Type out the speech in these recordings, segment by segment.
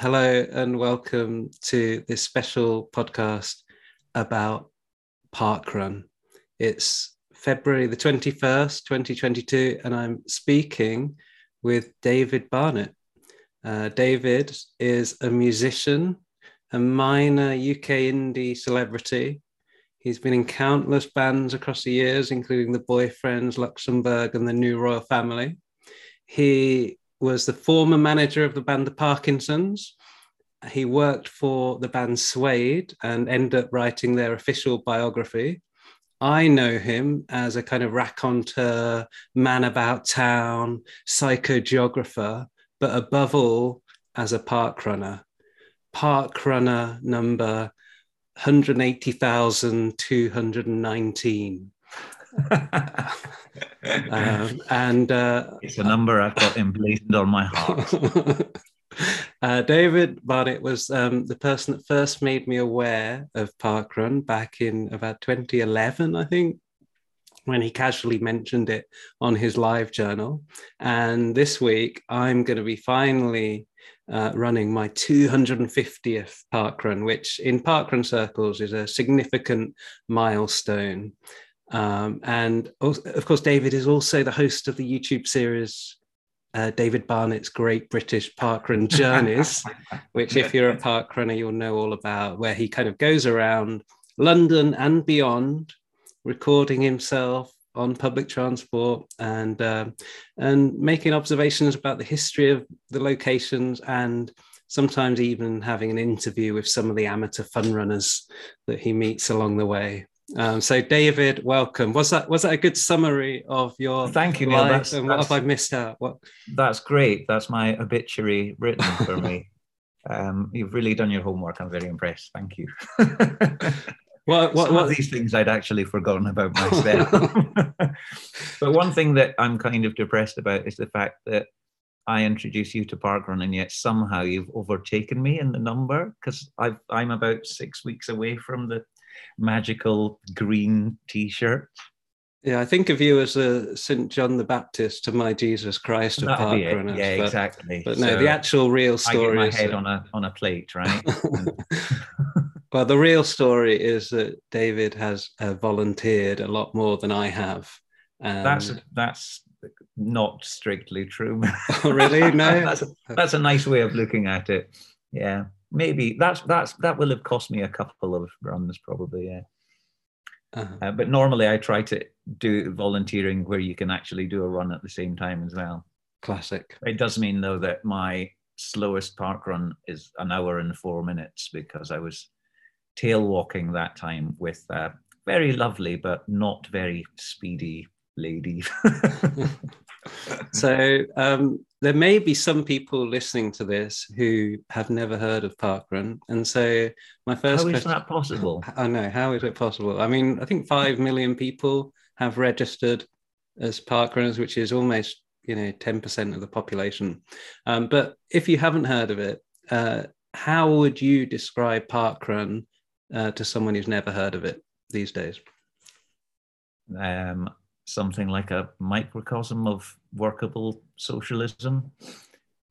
hello and welcome to this special podcast about parkrun. It's February the 21st, 2022, and I'm speaking with David Barnett. Uh, David is a musician, a minor UK indie celebrity. He's been in countless bands across the years, including the Boyfriends, Luxembourg, and the New Royal Family. He was the former manager of the band The Parkinsons. He worked for the band Suede and ended up writing their official biography. I know him as a kind of raconteur, man about town, psychogeographer, but above all, as a park runner. Park runner number 180,219. Um, and uh, it's a number I've got emblazoned on my heart. uh, David Barnett was um, the person that first made me aware of Parkrun back in about 2011, I think, when he casually mentioned it on his live journal. And this week, I'm going to be finally uh, running my 250th parkrun, which in parkrun circles is a significant milestone. Um, and of course, David is also the host of the YouTube series uh, David Barnett's Great British Parkrun Journeys, which, if you're a park runner, you'll know all about, where he kind of goes around London and beyond, recording himself on public transport and um, and making observations about the history of the locations and sometimes even having an interview with some of the amateur fun runners that he meets along the way. Um, so, David, welcome. Was that was that a good summary of your thank you, Neil? That's, and what have I missed out? What? That's great. That's my obituary written for me. Um, you've really done your homework. I'm very impressed. Thank you. what, what, what? of these things I'd actually forgotten about myself. but one thing that I'm kind of depressed about is the fact that I introduced you to parkrun, and yet somehow you've overtaken me in the number because I'm about six weeks away from the magical green T-shirt. Yeah, I think of you as a St. John the Baptist to my Jesus Christ of park runners. Yeah, but, exactly. But no, so the actual real story. I get my head on a on a plate, right? well, the real story is that David has uh, volunteered a lot more than I have. And... That's that's not strictly true. oh, really? No. that's, a, that's a nice way of looking at it. Yeah maybe. That's that's that will have cost me a couple of runs probably yeah. Uh-huh. uh, but normally i try to do volunteering where you can actually do a run at the same time as well. Classic. It does mean though that my slowest park run is an hour and four minutes because i was tail walking that time with a very lovely but not very speedy lady. So um, there may be some people listening to this who have never heard of parkrun, and so my first how is question, that possible? I know how is it possible. I mean, I think five million people have registered as parkrunners, which is almost you know ten percent of the population. Um, but if you haven't heard of it, uh, how would you describe parkrun uh, to someone who's never heard of it these days? Um, something like a microcosm of workable socialism,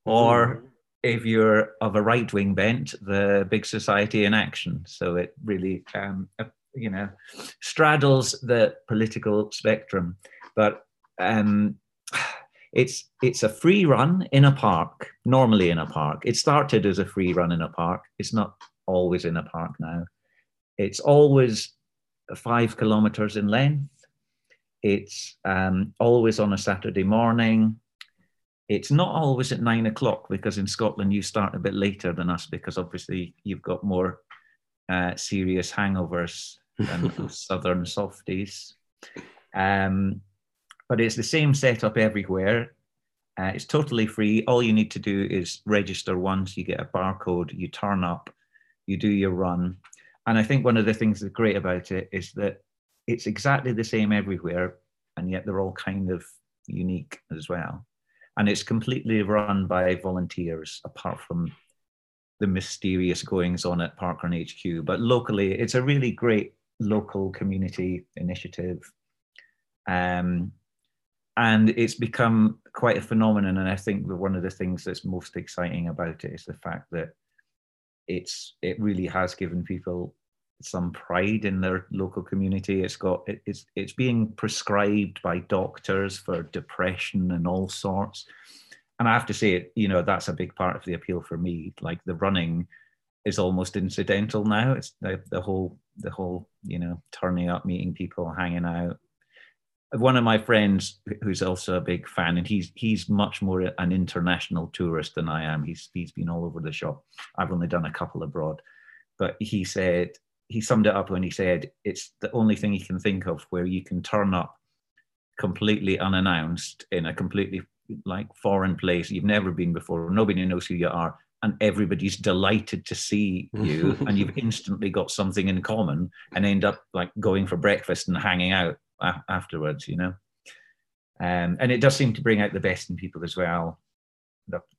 or mm. if you're of a right wing bent, the big society in action. So it really, um, you know, straddles the political spectrum. But um, it's it's a free run in a park, normally in a park. It started as a free run in a park. It's not always in a park now. It's always five kilometers in length it's um, always on a Saturday morning. It's not always at nine o'clock because in Scotland you start a bit later than us because obviously you've got more uh, serious hangovers than southern softies. Um, but it's the same setup everywhere. Uh, it's totally free. All you need to do is register once. You get a barcode. You turn up. You do your run. And I think one of the things that's great about it is that it's exactly the same everywhere, and yet they're all kind of unique as well. And it's completely run by volunteers, apart from the mysterious goings on at Parkrun HQ. But locally, it's a really great local community initiative. Um, and it's become quite a phenomenon. And I think that one of the things that's most exciting about it is the fact that it's it really has given people some pride in their local community. It's got it's it's being prescribed by doctors for depression and all sorts. And I have to say, you know, that's a big part of the appeal for me. Like the running is almost incidental now. It's the, the whole the whole you know turning up, meeting people, hanging out. One of my friends, who's also a big fan, and he's he's much more an international tourist than I am. He's he's been all over the shop. I've only done a couple abroad, but he said he summed it up when he said it's the only thing he can think of where you can turn up completely unannounced in a completely like foreign place you've never been before nobody knows who you are and everybody's delighted to see you and you've instantly got something in common and end up like going for breakfast and hanging out a- afterwards you know? Um, and it does seem to bring out the best in people as well.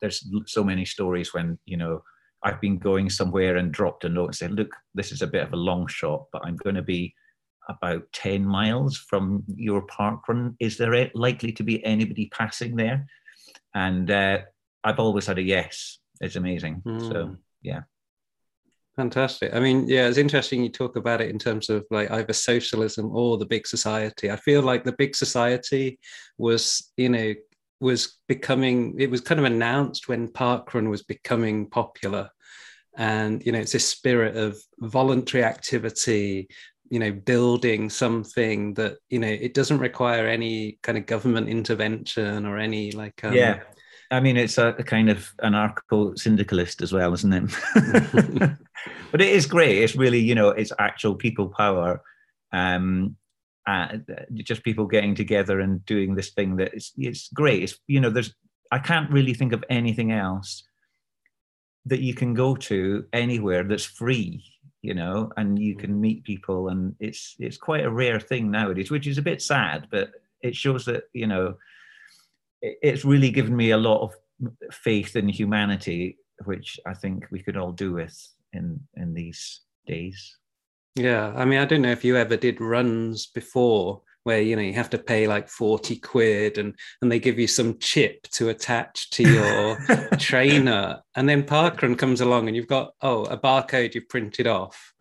There's so many stories when you know I've been going somewhere and dropped a note and said, look, this is a bit of a long shot, but I'm going to be about 10 miles from your park run. Is there likely to be anybody passing there? And uh, I've always had a yes. It's amazing. Mm. So, hmm. yeah. Fantastic. I mean, yeah, it's interesting you talk about it in terms of like either socialism or the big society. I feel like the big society was, you know, was becoming it was kind of announced when parkrun was becoming popular. And you know it's this spirit of voluntary activity you know building something that you know it doesn't require any kind of government intervention or any like um, yeah. I mean it's a, a kind of anarcho syndicalist as well isn't it? But it is great. It's really you know it's actual people power. Um uh, just people getting together and doing this thing that is it's great. It's you know there's I can't really think of anything else that you can go to anywhere that's free you know and you can meet people and it's it's quite a rare thing nowadays which is a bit sad but it shows that you know it's really given me a lot of faith in humanity which i think we could all do with in in these days yeah, I mean, I don't know if you ever did runs before where you know you have to pay like 40 quid and and they give you some chip to attach to your trainer. And then parkrun comes along and you've got oh a barcode you've printed off.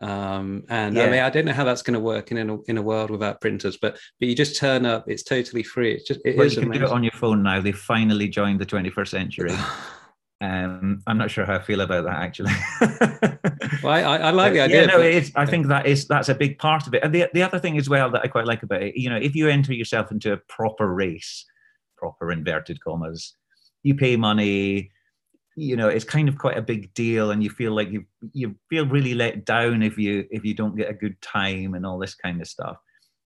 Um and yeah. i mean i don't know how that's going to work in a, in a world without printers but but you just turn up it's totally free. It's just it well, you can amazing. do it on your phone now. They finally joined the 21st century Um, I'm not sure how I feel about that actually. well, I, I like the idea. Yeah, no, it's, I think that is that's a big part of it. And the, the other thing as well that I quite like about it, you know, if you enter yourself into a proper race, proper inverted commas, you pay money. You know, it's kind of quite a big deal, and you feel like you you feel really let down if you if you don't get a good time and all this kind of stuff.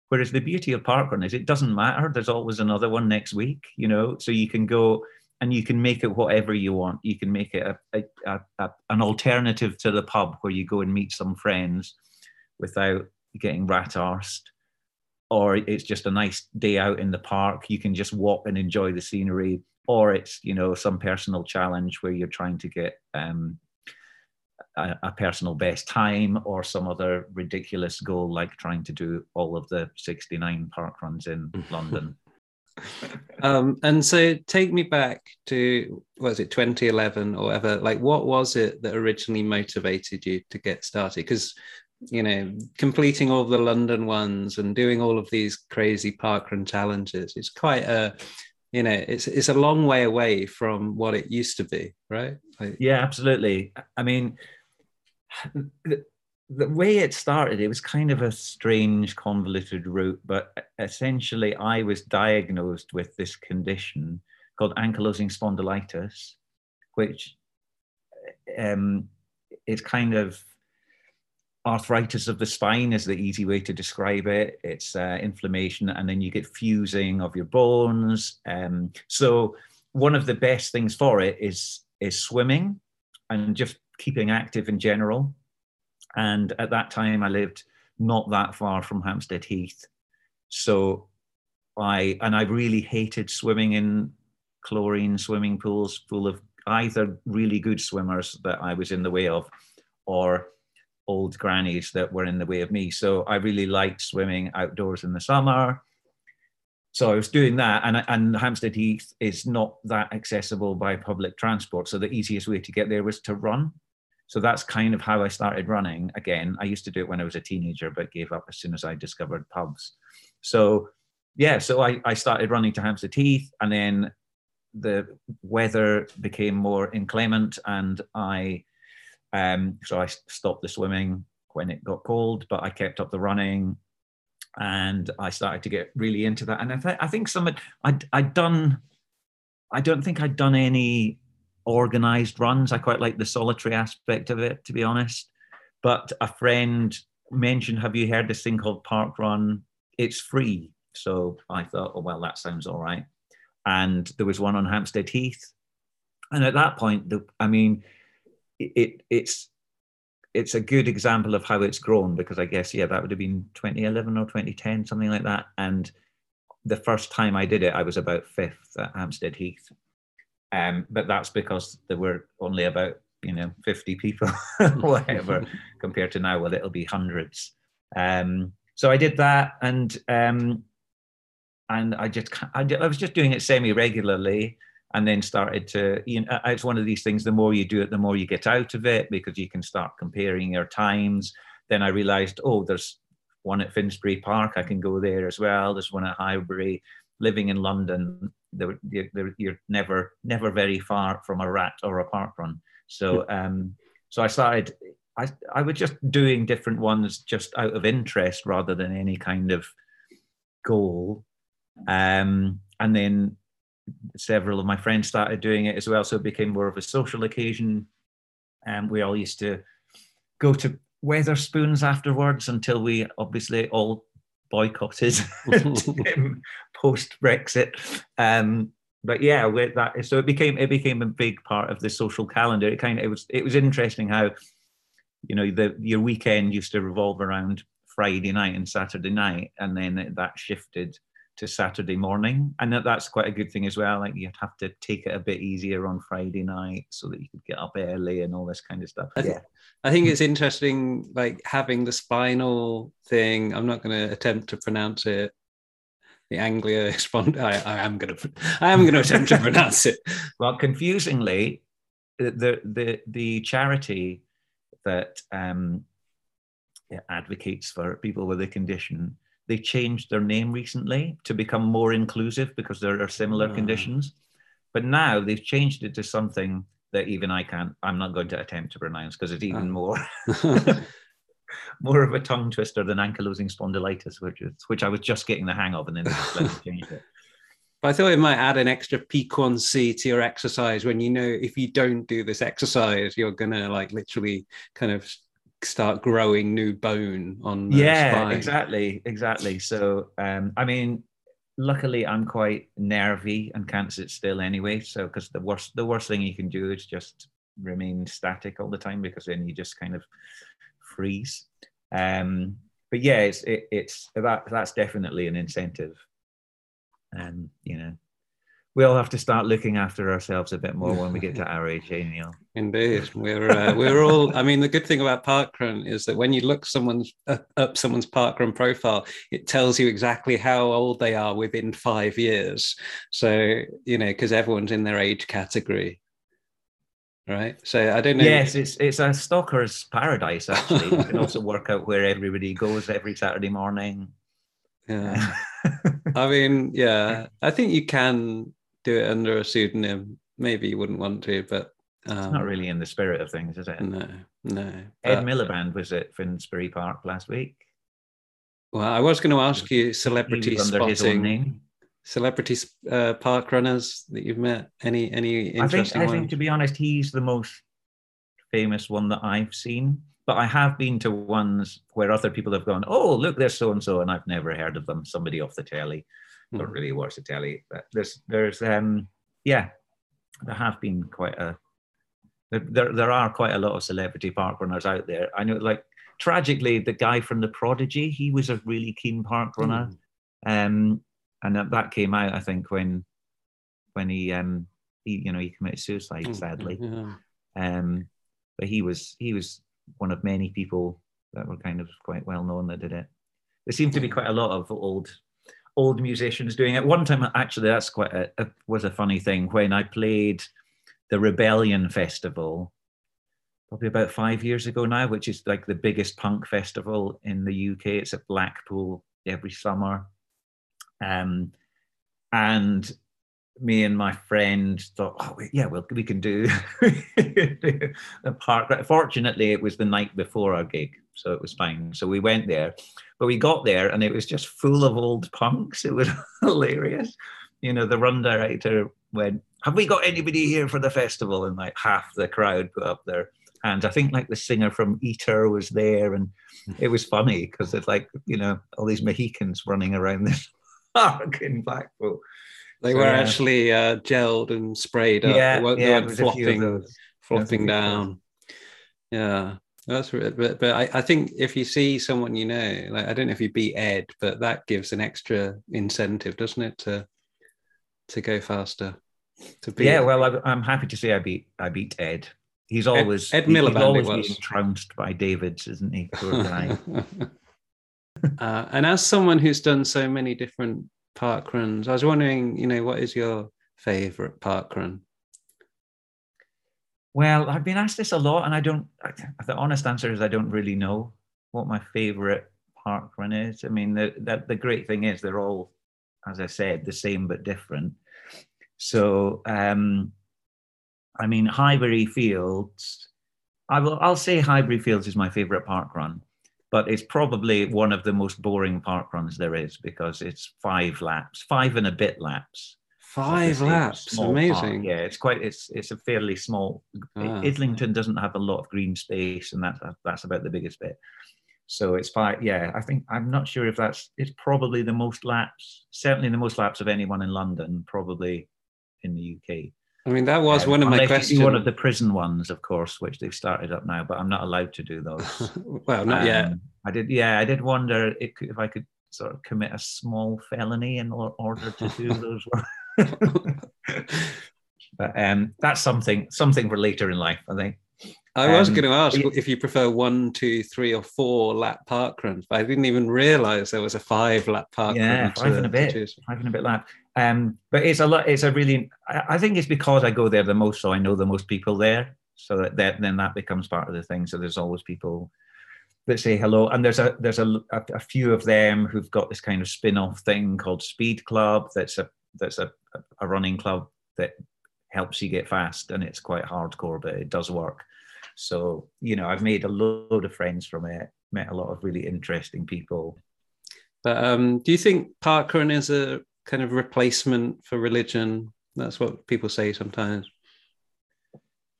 Whereas the beauty of parkrun is it doesn't matter. There's always another one next week. You know, so you can go and you can make it whatever you want. You can make it a, a, a, an alternative to the pub where you go and meet some friends without getting rat arsed. Or it's just a nice day out in the park. You can just walk and enjoy the scenery. Or it's, you know, some personal challenge where you're trying to get um, a, a, personal best time or some other ridiculous goal like trying to do all of the 69 park runs in London um, and so take me back to was it 2011 or ever like what was it that originally motivated you to get started? Because you know completing all the london ones and doing all of these crazy parkrun challenges it's quite a you know it's it's a long way away from what it used to be right? Like, yeah absolutely. I mean the way it started, it was kind of a strange, convoluted route, but essentially, I was diagnosed with this condition called ankylosing spondylitis, which um, is kind of arthritis of the spine, is the easy way to describe it. It's uh, inflammation, and then you get fusing of your bones. Um, so, one of the best things for it is is swimming and just keeping active in general and at that time, I lived not that far from Hampstead Heath. So I, and I really hated swimming in chlorine swimming pools full of either really good swimmers that I was in the way of or old grannies that were in the way of me. So I really liked swimming outdoors in the summer. so I was doing that, and and Hampstead Heath is not that accessible by public transport. So the easiest way to get there was to run. So that's kind of how I started running. Again, I used to do it when I was a teenager, but gave up as soon as I discovered pubs. So yeah, so I, I started running to Hampstead Heath, and then the weather became more inclement, and I um, so I stopped the swimming when it got cold, but I kept up the running, and I started to get really into that. And I, th- I think some I'd, I'd done. I don't think I'd done any organized runs. I quite like the solitary aspect of it, to be honest. But a friend mentioned, "Have you heard this thing called Park Run? It's free." So I thought, "Oh well, that sounds all right." And there was one on Hampstead Heath, and at that point, the, I mean, it it's it's a good example of how it's grown because I guess yeah that would have been 2011 or 2010 something like that and the first time I did it I was about fifth at Hampstead Heath um, but that's because there were only about you know 50 people whatever compared to now well it'll be hundreds. Um, so I did that and um, and I just I, I was just doing it semi regularly and then started to you know it's one of these things the more you do it the more you get out of it because you can start comparing your times. Then i realized oh there's one at finsbury park i can go there as well. There's one at highbury living in london you're, you're never never very far from a rat or a park run so um so i started i i was just doing different ones just out of interest rather than any kind of goal um and then several of my friends started doing it as well. So it became more of a social occasion. And we all used to go to Wetherspoons afterwards until we obviously all boycotted post Brexit. Um, but yeah, with that, so it became it became a big part of the social calendar. It kind of it was it was interesting how, you know, the your weekend used to revolve around Friday night and Saturday night, and then that shifted to Saturday morning. And that's quite a good thing as well. Like you'd have to take it a bit easier on Friday night so that you could get up early and all this kind of stuff. I th- yeah. I think it's interesting, like having the spinal thing. I'm not going to attempt to pronounce it. The Anglia spond. I, I am going to. I am going to attempt to pronounce it. Well, confusingly, the the the charity that um, advocates for people with a condition they changed their name recently to become more inclusive because there are similar mm. conditions. But now they've changed it to something that even I can't, I'm not going to attempt to pronounce because it's even oh. more more of a tongue twister than ankylosing spondylitis, which is, which I was just getting the hang of, and then they changed it. But I thought it might add an extra piquancy to your exercise when you know if you don't do this exercise, you're gonna like literally kind of start growing new bone on yeah spine. exactly exactly. So um i mean luckily i'm quite nervy and can't sit still anyway. So because the worst the worst thing you can do is just remain static all the time because then you just kind of freeze. Um but yeah it's it, it's that that's definitely an incentive. And um, you know we all have to start looking after ourselves a bit more when we get to our age, eh, Neil? Indeed, we're uh, we're all. I mean, the good thing about parkrun is that when you look someone's uh, up someone's parkrun profile, it tells you exactly how old they are within five years. So you know, because everyone's in their age category, right? So I don't know. Yes, it's it's a stalker's paradise. Actually, you can also work out where everybody goes every Saturday morning. Yeah. I mean, yeah, I think you can do it under a pseudonym. Maybe you wouldn't want to, but um, it's not really in the spirit of things, is it? No, no. Ed Miliband was at Finsbury Park last week. Well, I was going to ask you celebrity spotting, celebrity uh, park runners that you've met. Any any interesting I think, I think to be honest, he's the most famous one that I've seen. But I have been to ones where other people have gone, "Oh, look, there's so and so," and I've never heard of them. Somebody off the telly don't really watch the telly. But there's there's um yeah, there have been quite a there there are quite a lot of celebrity park runners out there. I know like tragically the guy from the Prodigy, he was a really keen park runner. Mm. Um and that, that came out I think when when he um he you know he committed suicide mm, sadly. Yeah. Um but he was he was one of many people that were kind of quite well known that did it. There seemed to be quite a lot of old old musicians doing it. One time, actually, that's quite a, a, was a funny thing when I played the Rebellion Festival, probably about five years ago now, which is like the biggest punk festival in the UK. It's at Blackpool every summer, um, and me and my friend thought, oh yeah, well we can do the park. Fortunately, it was the night before our gig, so it was fine. So we went there, but we got there and it was just full of old punks. It was hilarious. You know, the run director went, "Have we got anybody here for the festival?" And like half the crowd put up their hands. I think like the singer from Eater was there, and it was funny because it's like you know all these Mohicans running around this park in Blackpool. They so, were yeah. actually uh, gelled and sprayed up. Yeah, they yeah, flopping, flopping down. Yeah, that's right. But, but I, I think if you see someone you know, like I don't know if you beat Ed, but that gives an extra incentive, doesn't it, to to go faster. To be yeah, well, I, am happy to say I beat I beat Ed. He's always Ed, Ed Miliband. He's always being trounced by Davids, isn't he? Uh, and as someone who's done so many different park runs, I was wondering, you know, what is your favorite park run? Well, I've been asked this a lot, and I don't. The honest answer is I don't really know what my favorite park run is. I mean, the the, the great thing is they're all, as I said, the same but different. So, um, I mean, Highbury Fields. I will. I'll say Highbury Fields is my favorite park run, but it's probably one of the most boring park runs there is because it's five laps, five and a bit laps. Five laps, amazing. Park. Yeah, it's quite. It's it's a fairly small. Ah. Islington doesn't have a lot of green space, and that's that's about the biggest bit. So it's five. Yeah, I think I'm not sure if that's. It's probably the most laps. Certainly the most laps of anyone in London. Probably in the UK. I mean, that was um, one of my questions. One of the prison ones, of course, which they've started up now, but I'm not allowed to do those. well, not um, yet. I did. Yeah, I did wonder if, if I could sort of commit a small felony in order to do those. but um, that's something something for later in life, I think. I was um, going to ask if you prefer one, two, three, or four lap park runs, but I didn't even realise there was a five lap park yeah, run. Yeah, five and a bit, five and a bit lap. Um, but it's a lot. It's a really. I think it's because I go there the most, so I know the most people there. So that, that then that becomes part of the thing. So there's always people that say hello, and there's a there's a, a, a few of them who've got this kind of spin-off thing called Speed Club. That's a that's a, a running club that helps you get fast, and it's quite hardcore, but it does work. So you know, I've made a load of friends from it. Met a lot of really interesting people. But um, do you think parkrun is a kind of replacement for religion? That's what people say sometimes.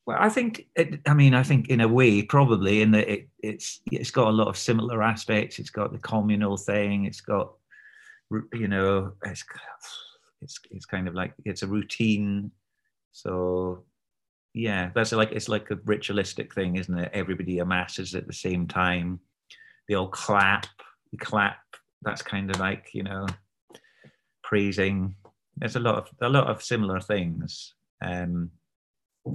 Well, I think. It, I mean, I think in a way, probably in that it, it's it's got a lot of similar aspects. It's got the communal thing. It's got, you know, it's it's it's kind of like it's a routine. So, yeah, that's like it's like a ritualistic thing, isn't it? Everybody amasses at the same time. They all clap. Clap. That's kind of like you know, praising. There's a lot of a lot of similar things. Um,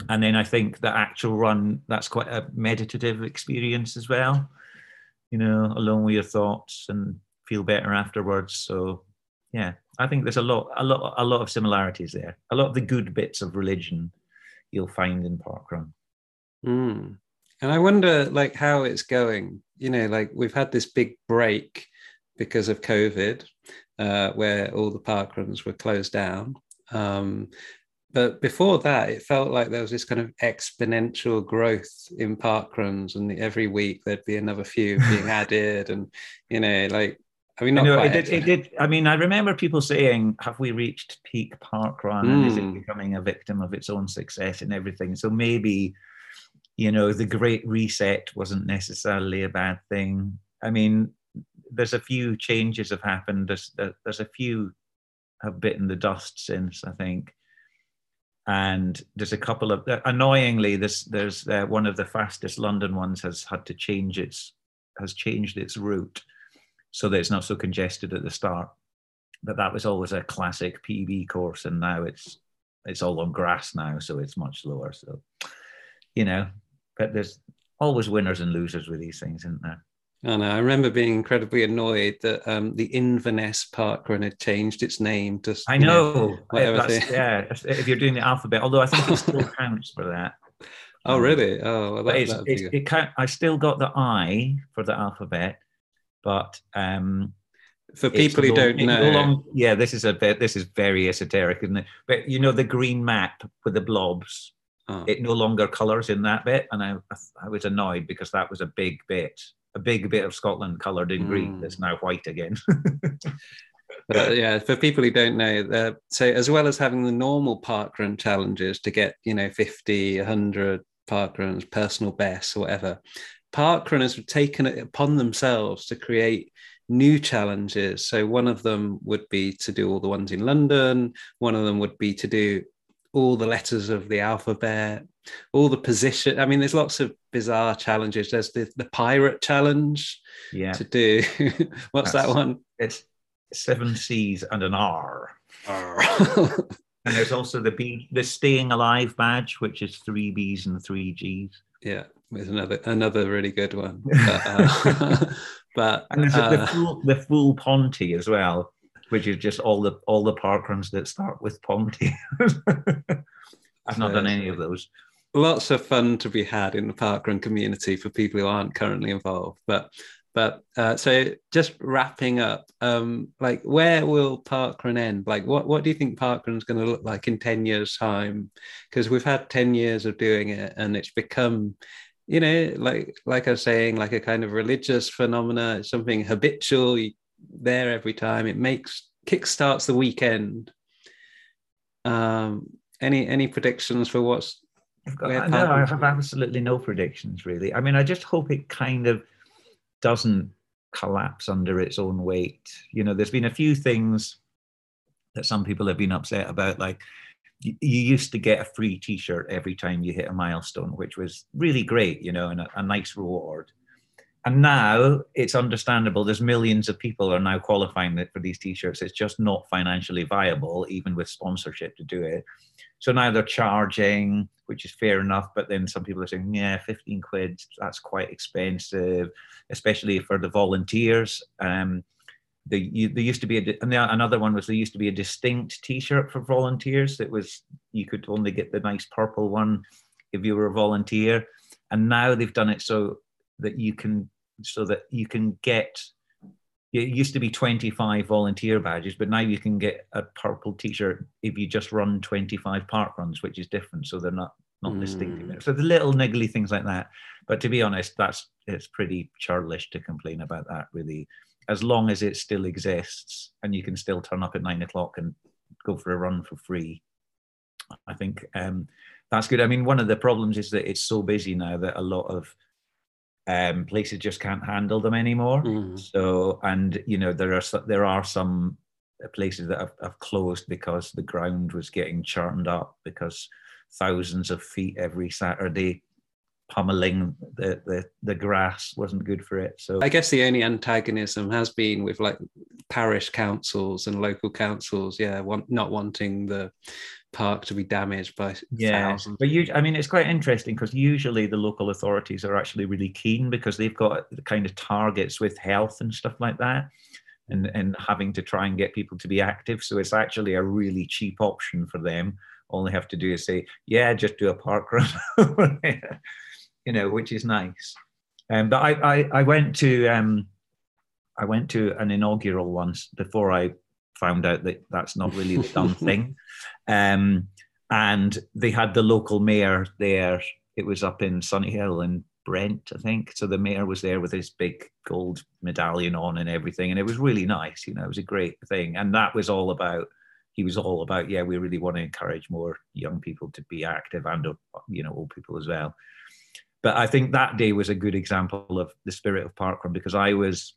and then I think the actual run that's quite a meditative experience as well. You know, alone with your thoughts and feel better afterwards. So yeah, I think there's a lot, a lot, a lot of similarities there. A lot of the good bits of religion you'll find in Parkrun. Mm. And I wonder, like, how it's going. You know, like we've had this big break because of COVID, uh, where all the parkruns were closed down. Um, but before that, it felt like there was this kind of exponential growth in parkruns, and every week there'd be another few being added, and you know, like I mean, not know, it did, it did. I mean, I remember people saying, "Have we reached peak parkrun? Mm. And is it hmm. becoming a victim of its own success and everything?" So maybe, you know, the Great Reset wasn't necessarily a bad thing. I mean, there's a few changes have happened. There's there's a few have bitten the dust since I think and there's a couple of annoyingly there's there's uh, one of the fastest london ones has had to change its has changed its route so that it's not so congested at the start but that was always a classic pb course and now it's it's all on grass now so it's much slower so you know but there's always winners and losers with these things isn't there I know. I remember being incredibly annoyed that um, the Inverness Parkrun had changed its name to. I know. know whatever yeah, if you're doing the alphabet, although I think it still counts for that. Oh, um, really? Oh, well, that, it's, it's, it I still got the I for the alphabet, but um, for people who don't know, long, yeah, this is a bit. This is very esoteric, isn't it? But you know, the green map with the blobs, oh. it no longer colours in that bit, and I, I was annoyed because that was a big bit a big bit of Scotland coloured in mm. green that's now white again. but, yeah, for people who don't know, uh, so as well as having the normal parkrun challenges to get, you know, 50, 100 parkruns, personal bests, or whatever, parkrunners have taken it upon themselves to create new challenges. So one of them would be to do all the ones in London. One of them would be to do all the letters of the alphabet all the position. I mean, there's lots of bizarre challenges. There's the, the pirate challenge yeah. to do. What's That's, that one? It's seven C's and an R. R. and there's also the B, the staying alive badge, which is three B's and three G's. Yeah, with another another really good one. But, uh, but and there's uh, the full the full Ponty as well, which is just all the all the parkruns that start with Ponty. I've not done any of those lots of fun to be had in the parkrun community for people who aren't currently involved. But but uh, so just wrapping up, um, like where will parkrun end? Like what what do you think parkrun is going to look like in ten years' time? Because we've had ten years of doing it, and it's become you know, like like I was saying, like a kind of religious phenomena. It's something habitual. there every time. It makes kickstarts the weekend. Um, any any predictions for what's Got, no, I have absolutely no predictions really. I mean, I just hope it kind of doesn't collapse under its own weight. You know, there's been a few things that some people have been upset about, like you, you used to get a free T-shirt every time you hit a milestone, which was really great, you know, and a, a nice reward. And now it's understandable. There's millions of people are now qualifying for these T-shirts. It's just not financially viable, even with sponsorship, to do it. So now they're charging, which is fair enough. But then some people are saying, yeah, 15 quid, that's quite expensive, especially for the volunteers. Um, there, used to be a, and another one was there used to be a distinct T-shirt for volunteers. that was you could only get the nice purple one if you were a volunteer, and now they've done it so that you can so that you can get it used to be 25 volunteer badges, but now you can get a purple t-shirt if you just run 25 park runs, which is different. So they're not not mm. distinctive. So the little niggly things like that. But to be honest, that's it's pretty churlish to complain about that really. As long as it still exists and you can still turn up at nine o'clock and go for a run for free, I think um, that's good. I mean, one of the problems is that it's so busy now that a lot of um, places just can't handle them anymore. Mm. So, and you know, there are there are some places that have, have, closed because the ground was getting churned up because thousands of feet every Saturday pummeling the, the the grass wasn't good for it so. I guess the only antagonism has been with like parish councils and local councils yeah want, not wanting the park to be damaged by yeah thousands. but you i mean it's quite interesting because usually the local authorities are actually really keen because they've got the kind of targets with health and stuff like that and and having to try and get people to be active so it's actually a really cheap option for them. All they have to do is say yeah just do a park run you know which is nice um, but I, I i went to um i went to an inaugural once before i found out that that's not really the done thing. Um, and they had the local mayor there. It was up in Sunny Hill in Brent, I think. So the mayor was there with his big gold medallion on and everything. And it was really nice. You know, it was a great thing. And that was all about, he was all about, yeah, we really want to encourage more young people to be active and, you know, old people as well. But I think that day was a good example of the spirit of parkrun because I was,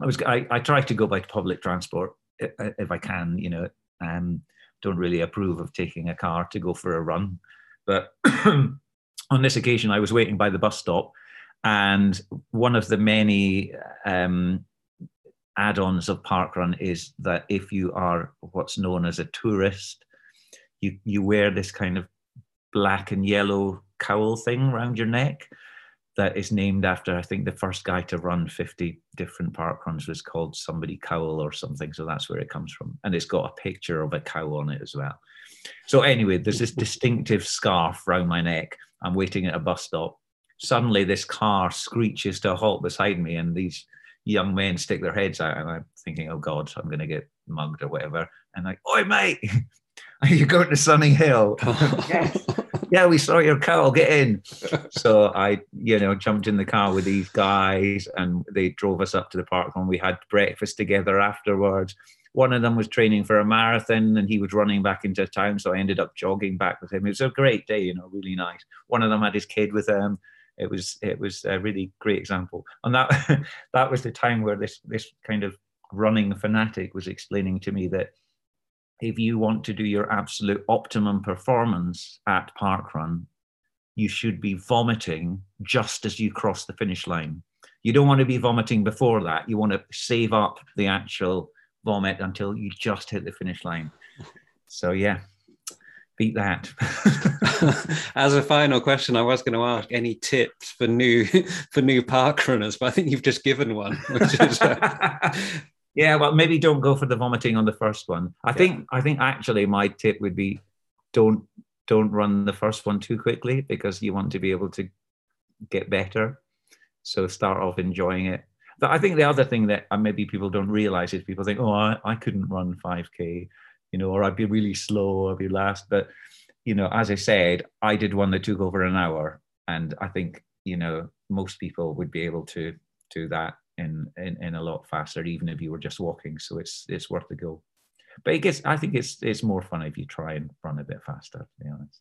I was, I, I tried to go by public transport if I can, you know, um, don't really approve of taking a car to go for a run. But on this occasion, I was waiting by the bus stop, and one of the many um, add-ons of parkrun is that if you are what's known as a tourist, you you wear this kind of black and yellow cowl thing around your neck. that is named after I think the first guy to run 50 different park runs was called somebody cowl or something. So that's where it comes from. And it's got a picture of a cow on it as well. So anyway, there's this distinctive scarf around my neck. I'm waiting at a bus stop. Suddenly this car screeches to a halt beside me and these young men stick their heads out and I'm thinking, oh God, I'm going to get mugged or whatever. And like, oi mate, are you going to Sunny Hill? yeah, we saw your cow, get in. so I, you know, jumped in the car with these guys and they drove us up to the park and we had breakfast together afterwards. One of them was training for a marathon and he was running back into town. So I ended up jogging back with him. It was a great day, you know, really nice. One of them had his kid with him. It was it was a really great example. And that that was the time where this this kind of running fanatic was explaining to me that if you want to do your absolute optimum performance at parkrun, you should be vomiting just as you cross the finish line. You don't want to be vomiting before that. You want to save up the actual vomit until you just hit the finish line. So, yeah, beat that. As a final question, I was going to ask any tips for new for new park runners, but I think you've just given one, which is uh, yeah, well, maybe don't go for the vomiting on the first one. I yeah. think I think actually my tip would be don't don't run the first one too quickly because you want to be able to get better. So start off enjoying it. But I think the other thing that uh, maybe people don't realize is people think, oh, I, I couldn't run 5K, you know, or I'd be really slow, I'd be last. But, you know, as I said, I did one that took over an hour. And I think, you know, most people would be able to do that in, in in a lot faster, even if you were just walking. So it's it's worth the go. But it gets I think it's it's more fun if you try and run a bit faster, to be honest.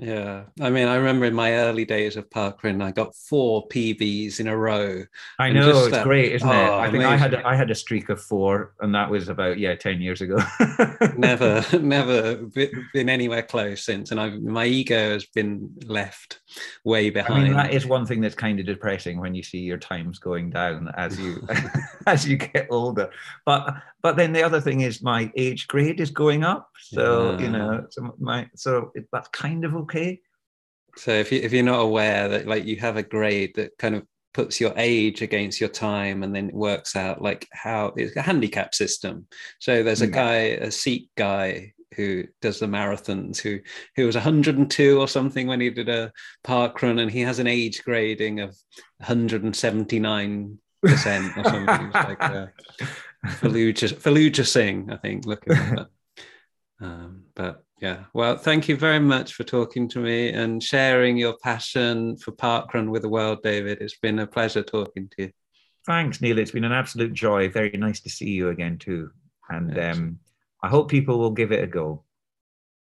Yeah, I mean, I remember in my early days of parkrun, I got four PBs in a row. I know it's that, great, isn't oh, it? I think I had I had a streak of four, and that was about yeah ten years ago. never, never been anywhere close since, and I've, my ego has been left way behind. I mean, that is one thing that's kind of depressing when you see your times going down as you as you get older. But but then the other thing is my age grade is going up, so yeah. you know, so my so it, that's kind of okay. So if you if you're not aware that like you have a grade that kind of puts your age against your time and then it works out like how it's a handicap system. So there's a guy, a Sikh guy who does the marathons who who was 102 or something when he did a park run and he has an age grading of 179 percent or something. Like uh, Fallujah, Fauja Singh I think looking at that. Um, but yeah. Well thank you very much for talking to me and sharing your passion for parkrun with the world David. It's been a pleasure talking to you. Thanks Neil. It's been an absolute joy. Very nice to see you again too. And um, I hope people will give it a go.